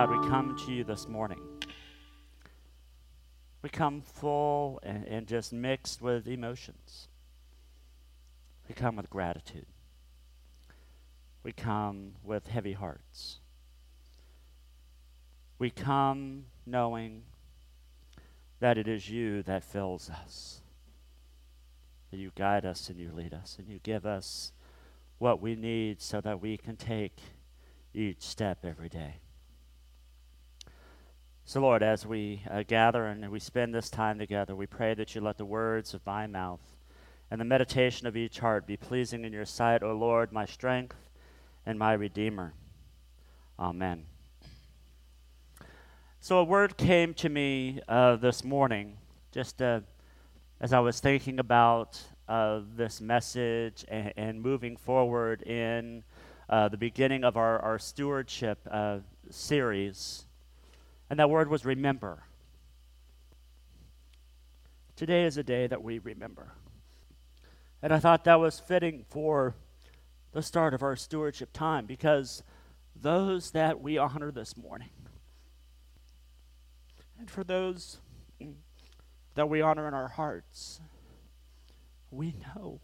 God, we come to you this morning. We come full and, and just mixed with emotions. We come with gratitude. We come with heavy hearts. We come knowing that it is you that fills us. That you guide us and you lead us and you give us what we need so that we can take each step every day. So, Lord, as we uh, gather and we spend this time together, we pray that you let the words of my mouth and the meditation of each heart be pleasing in your sight, O Lord, my strength and my Redeemer. Amen. So, a word came to me uh, this morning, just uh, as I was thinking about uh, this message and, and, moving forward in uh, the beginning of our, our stewardship uh, series. And that word was remember. Today is a day that we remember. And I thought that was fitting for the start of our stewardship time because those that we honor this morning, and for those that we honor in our hearts, we know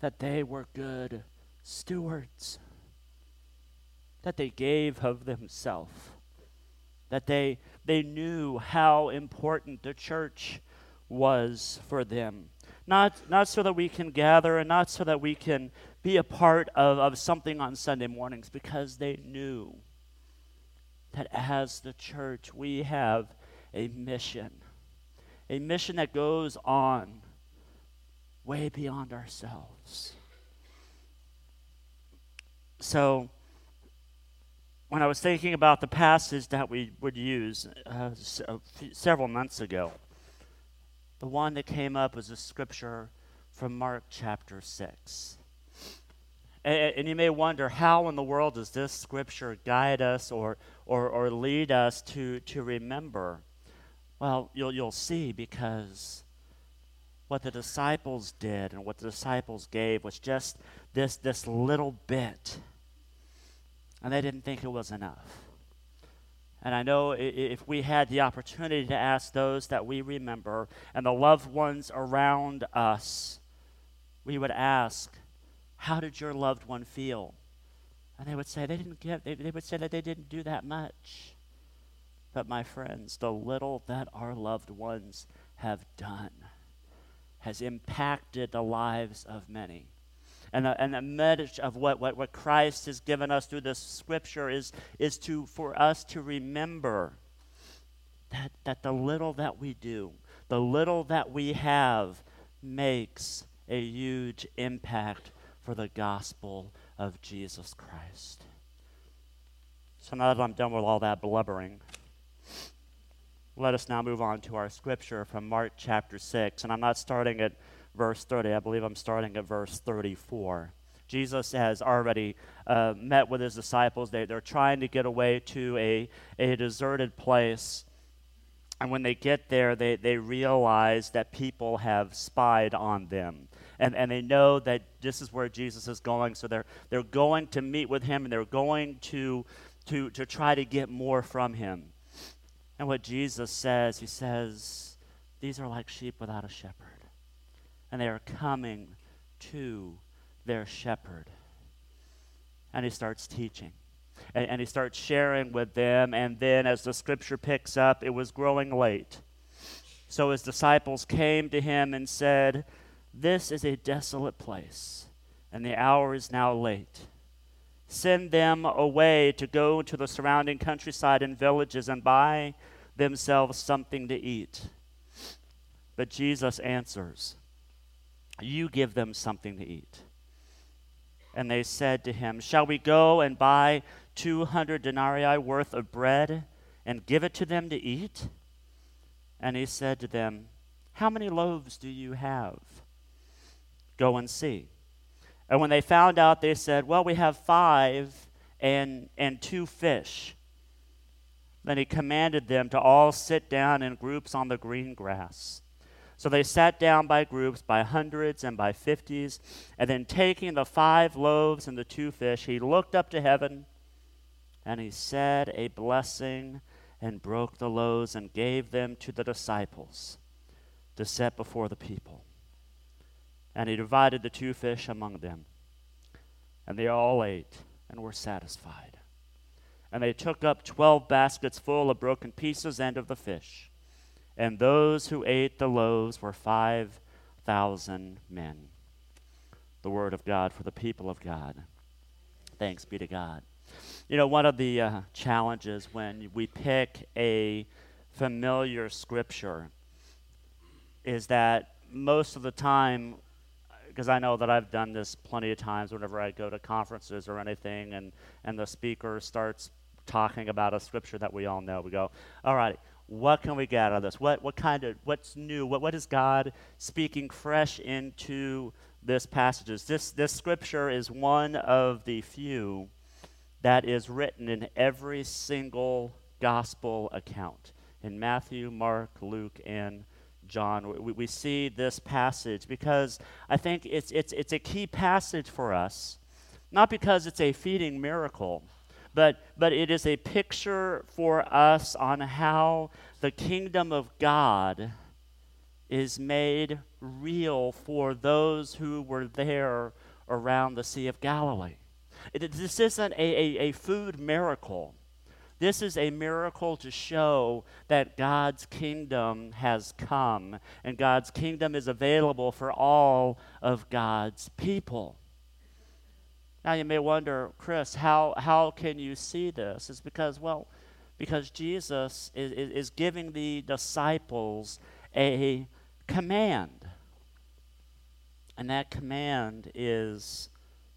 that they were good stewards that they gave of themselves, that they, they knew how important the church was for them. Not, not so that we can gather and not so that we can be a part of, of something on Sunday mornings, because they knew that as the church we have a mission, a mission that goes on way beyond ourselves. So, when I was thinking about the passage that we would use uh, several months ago, the one that came up was a scripture from Mark chapter 6. And, and, you may wonder, how in the world does this scripture guide us or, or, or lead us to, to remember? Well, you'll, you'll see because what the disciples did and what the disciples gave was just this, this little bit and they didn't think it was enough. And I know if we had the opportunity to ask those that we remember and the loved ones around us, we would ask, How did your loved one feel? And they would say they didn't get they, would say that they didn't do that much. But my friends, the little that our loved ones have done has impacted the lives of many and the, and the message of what, what, what Christ has given us through this scripture is, is to, for us to remember that, that the little that we do, the little that we have, makes a huge impact for the gospel of Jesus Christ. So now that I'm done with all that blubbering, let us now move on to our scripture from Mark chapter 6. And I'm not starting at verse 30. I believe I'm starting at verse 34. Jesus has already uh, met with his disciples. They, they're trying to get away to a, a deserted place. And when they get there, they, they realize that people have spied on them. And, and they know that this is where Jesus is going. So they're, they're going to meet with him and they're going to, to, to try to get more from him. And what Jesus says, he says, These are like sheep without a shepherd and they are coming to their shepherd. And he starts teaching. And, and, he starts sharing with them. And then, as the scripture picks up, it was growing late. So his disciples came to him and said, This is a desolate place, and the hour is now late. Send them away to go to the surrounding countryside and villages and buy themselves something to eat. But Jesus answers, you give them something to eat. And they said to him, Shall we go and buy 200 denarii worth of bread and give it to them to eat? And he said to them, How many loaves do you have? Go and see. And when they found out, they said, Well, we have five and, and two fish. Then he commanded them to all sit down in groups on the green grass. So they sat down by groups, by hundreds and by fifties, and then taking the five loaves and the two fish, he looked up to heaven and he said a blessing and broke the loaves and gave them to the disciples to set before the people. And he divided the two fish among them. And they all ate and were satisfied. And they took up twelve baskets full of broken pieces and of the fish. And those who ate the loaves were five thousand men. The word of God for the people of God. Thanks be to God. You know, one of the uh, challenges when we pick a familiar scripture is that most of the time, because I know that I've done this plenty of times whenever I go to conferences or anything, and, and the speaker starts talking about a scripture that we all know, we go, all right, what can we get out of this? What, what kind of, what's new? What, what is God speaking fresh into this passage? This, this scripture is one of the few that is written in every single gospel account in Matthew, Mark, Luke, and John. We, we see this passage because I think it's, it's, it's a key passage for us, not because it's a feeding miracle but, but it is a picture for us on how the kingdom of God is made real for those who were there around the Sea of Galilee. It, this isn't a, a, a food miracle. This is a miracle to show that God's kingdom has come and God's kingdom is available for all of God's people. Now you may wonder, Chris, how, how can you see this? It's because, well, because Jesus is, is, is giving the disciples a command. And that command is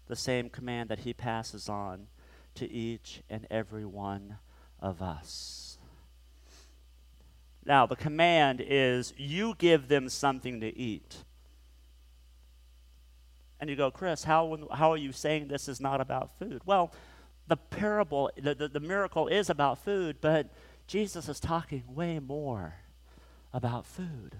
the same command that he passes on to each and every one of us. Now, the command is you give them something to eat. And you go, Chris, how, how are you saying this is not about food? Well, the parable, the, the, the miracle is about food, but Jesus is talking way more about food.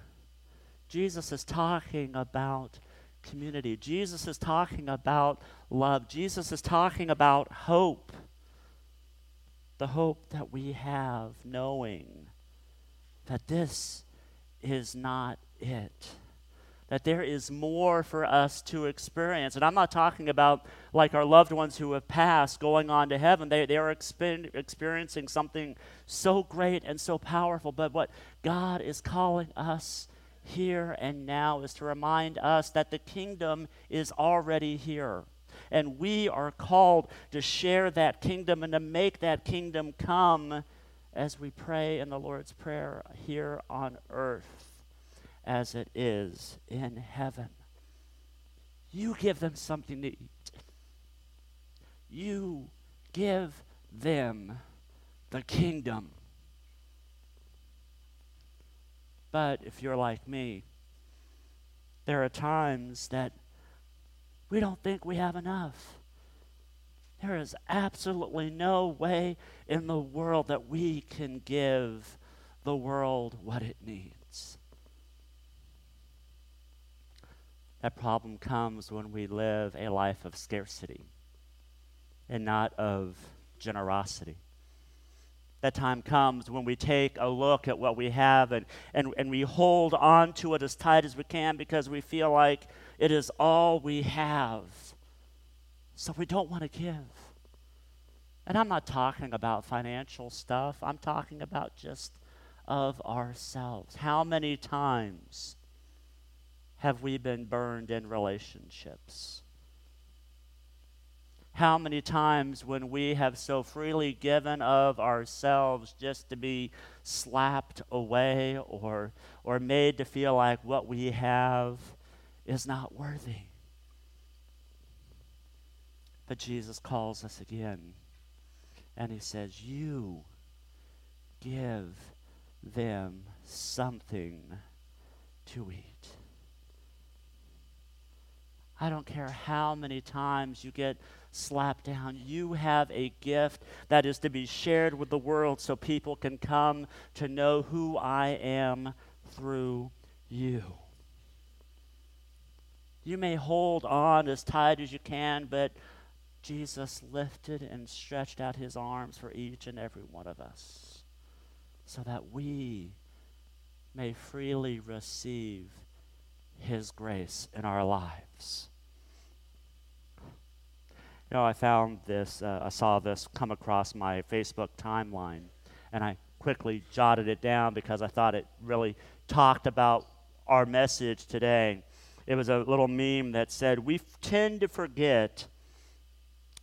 Jesus is talking about community. Jesus is talking about love. Jesus is talking about hope. The hope that we have knowing that this is not it that there is more for us to experience. And I'm not talking about like our loved ones who have passed going on to heaven. They, they are exper- experiencing something so great and so powerful. But what God is calling us here and now is to remind us that the kingdom is already here. And we are called to share that kingdom and to make that kingdom come as we pray in the Lord's Prayer here on earth as it is in heaven. You give them something to eat. You give them the kingdom. But if you're like me, there are times that we don't think we have enough. There is absolutely no way in the world that we can give the world what it needs. That problem comes when we live a life of scarcity and not of generosity. That time comes when we take a look at what we have and, and, and we hold on to it as tight as we can because we feel like it is all we have. So we don't want to give. And I'm not talking about financial stuff, I'm talking about just of ourselves. How many times have we been burned in relationships? How many times when we have so freely given of ourselves just to be slapped away or, or made to feel like what we have is not worthy? But Jesus calls us again and he says, You give them something to eat. I don't care how many times you get slapped down. You have a gift that is to be shared with the world so people can come to know who I am through you. You may hold on as tight as you can, but Jesus lifted and stretched out his arms for each and every one of us so that we may freely receive his grace in our lives. You know, I found this, uh, I saw this come across my Facebook timeline, and I quickly jotted it down because I thought it really talked about our message today. It was a little meme that said, We tend to forget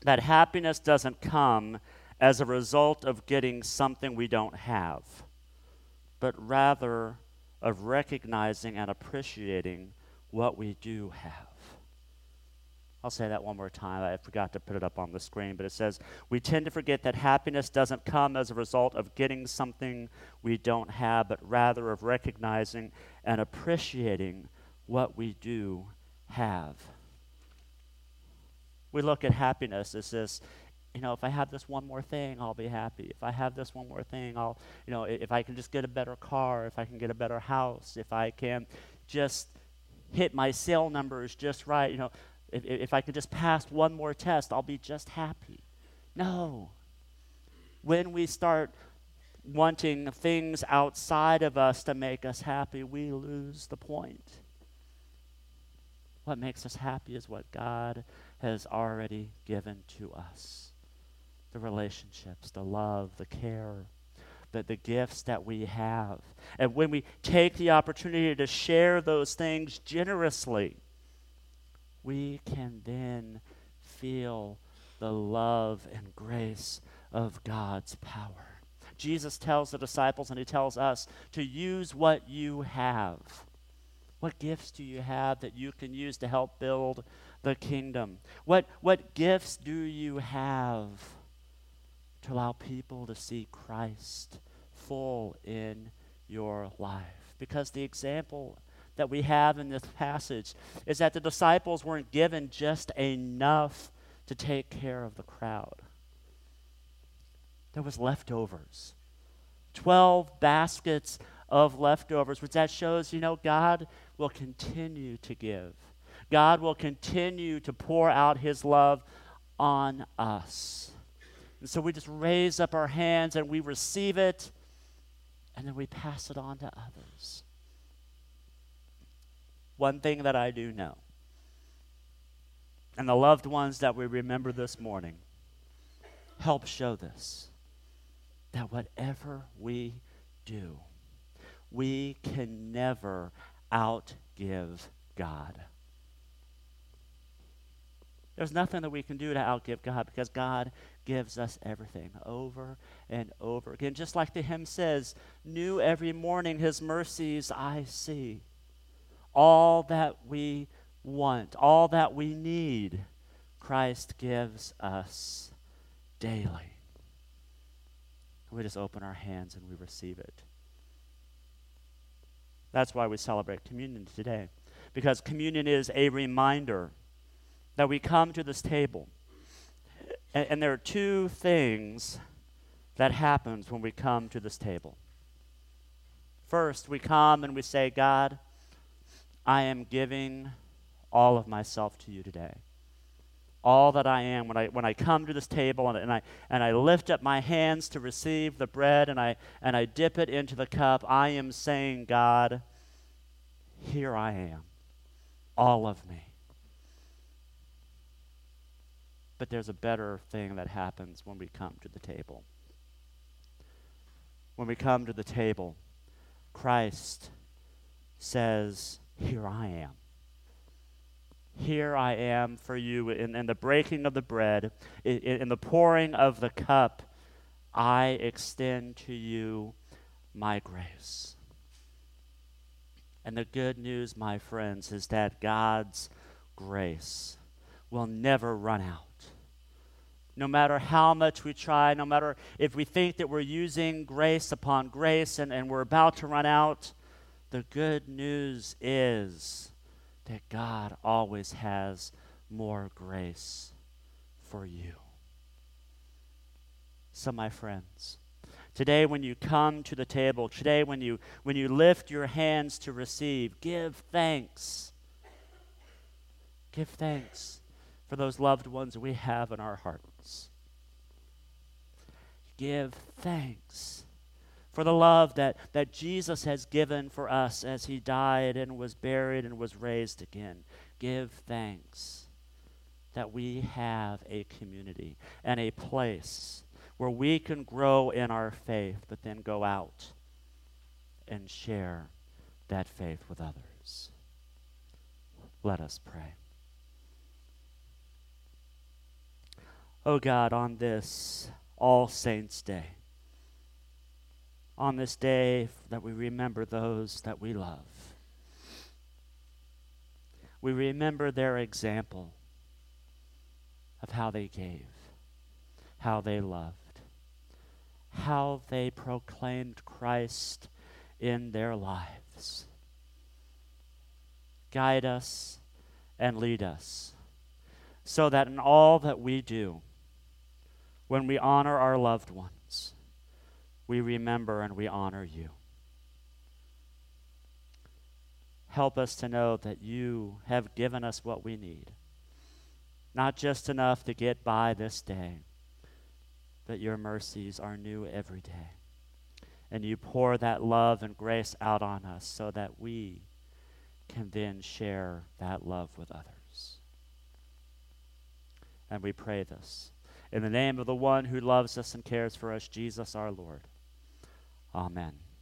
that happiness doesn't come as a result of getting something we don't have, but rather of recognizing and appreciating what we do have. I'll say that one more time. I forgot to put it up on the screen, but it says, We tend to forget that happiness doesn't come as a result of getting something we don't have, but rather of recognizing and appreciating what we do have. We look at happiness as this, you know, if I have this one more thing, I'll be happy. If I have this one more thing, I'll, you know, if I can just get a better car, if I can get a better house, if I can just hit my sale numbers just right, you know, if, if I could just pass one more test, I'll be just happy. No. When we start wanting things outside of us to make us happy, we lose the point. What makes us happy is what God has already given to us the relationships, the love, the care, the, the gifts that we have. And when we take the opportunity to share those things generously, we can then feel the love and grace of God's power. Jesus tells the disciples and he tells us to use what you have. What gifts do you have that you can use to help build the kingdom? What, what gifts do you have to allow people to see Christ full in your life? Because the example that we have in this passage is that the disciples weren't given just enough to take care of the crowd. There was leftovers. 12 baskets of leftovers, which that shows, you know, God will continue to give. God will continue to pour out his love on us. And so we just raise up our hands and we receive it, and then we pass it on to others one thing that I do know, and the loved ones that we remember this morning help show this that whatever we do, we can never outgive God. There's nothing that we can do to outgive God because God gives us everything over and over again. Just like the hymn says, New every morning his mercies I see all that we want, all that we need, Christ gives us daily. We just open our hands and we receive it. That's why we celebrate communion today, because communion is a reminder that we come to this table. And, and there are two things that happens when we come to this table. First, we come and we say, God, I am giving all of myself to you today. All that I am, when I, when I come to this table and, and, I, and I lift up my hands to receive the bread and I, and I dip it into the cup, I am saying, God, here I am, all of me. But there's a better thing that happens when we come to the table. When we come to the table, Christ says, here I am. Here I am for you in, in the breaking of the bread, in, in the pouring of the cup. I extend to you my grace. And the good news, my friends, is that God's grace will never run out. no matter how much we try, no matter if we think that we're using grace upon grace and, and we're about to run out, the good news is that God always has more grace for you. So, my friends, today when you come to the table, today when you, when you lift your hands to receive, give thanks. Give thanks for those loved ones we have in our hearts. Give thanks for the love that, that Jesus has given for us as he died and was buried and was raised again. Give thanks that we have a community and a place where we can grow in our faith, but then go out and share that faith with others. Let us pray. Oh God, on this All Saints' Day, on this day that we remember those that we love, we remember their example of how they gave, how they loved, how they proclaimed Christ in their lives. Guide us and lead us so that in all that we do, when we honor our loved ones, we remember and we honor you. Help us to know that you have given us what we need. Not just enough to get by this day, but your mercies are new every day. And you pour that love and grace out on us so that we can then share that love with others. And we pray this in the name of the one who loves us and cares for us, Jesus our Lord. Amen.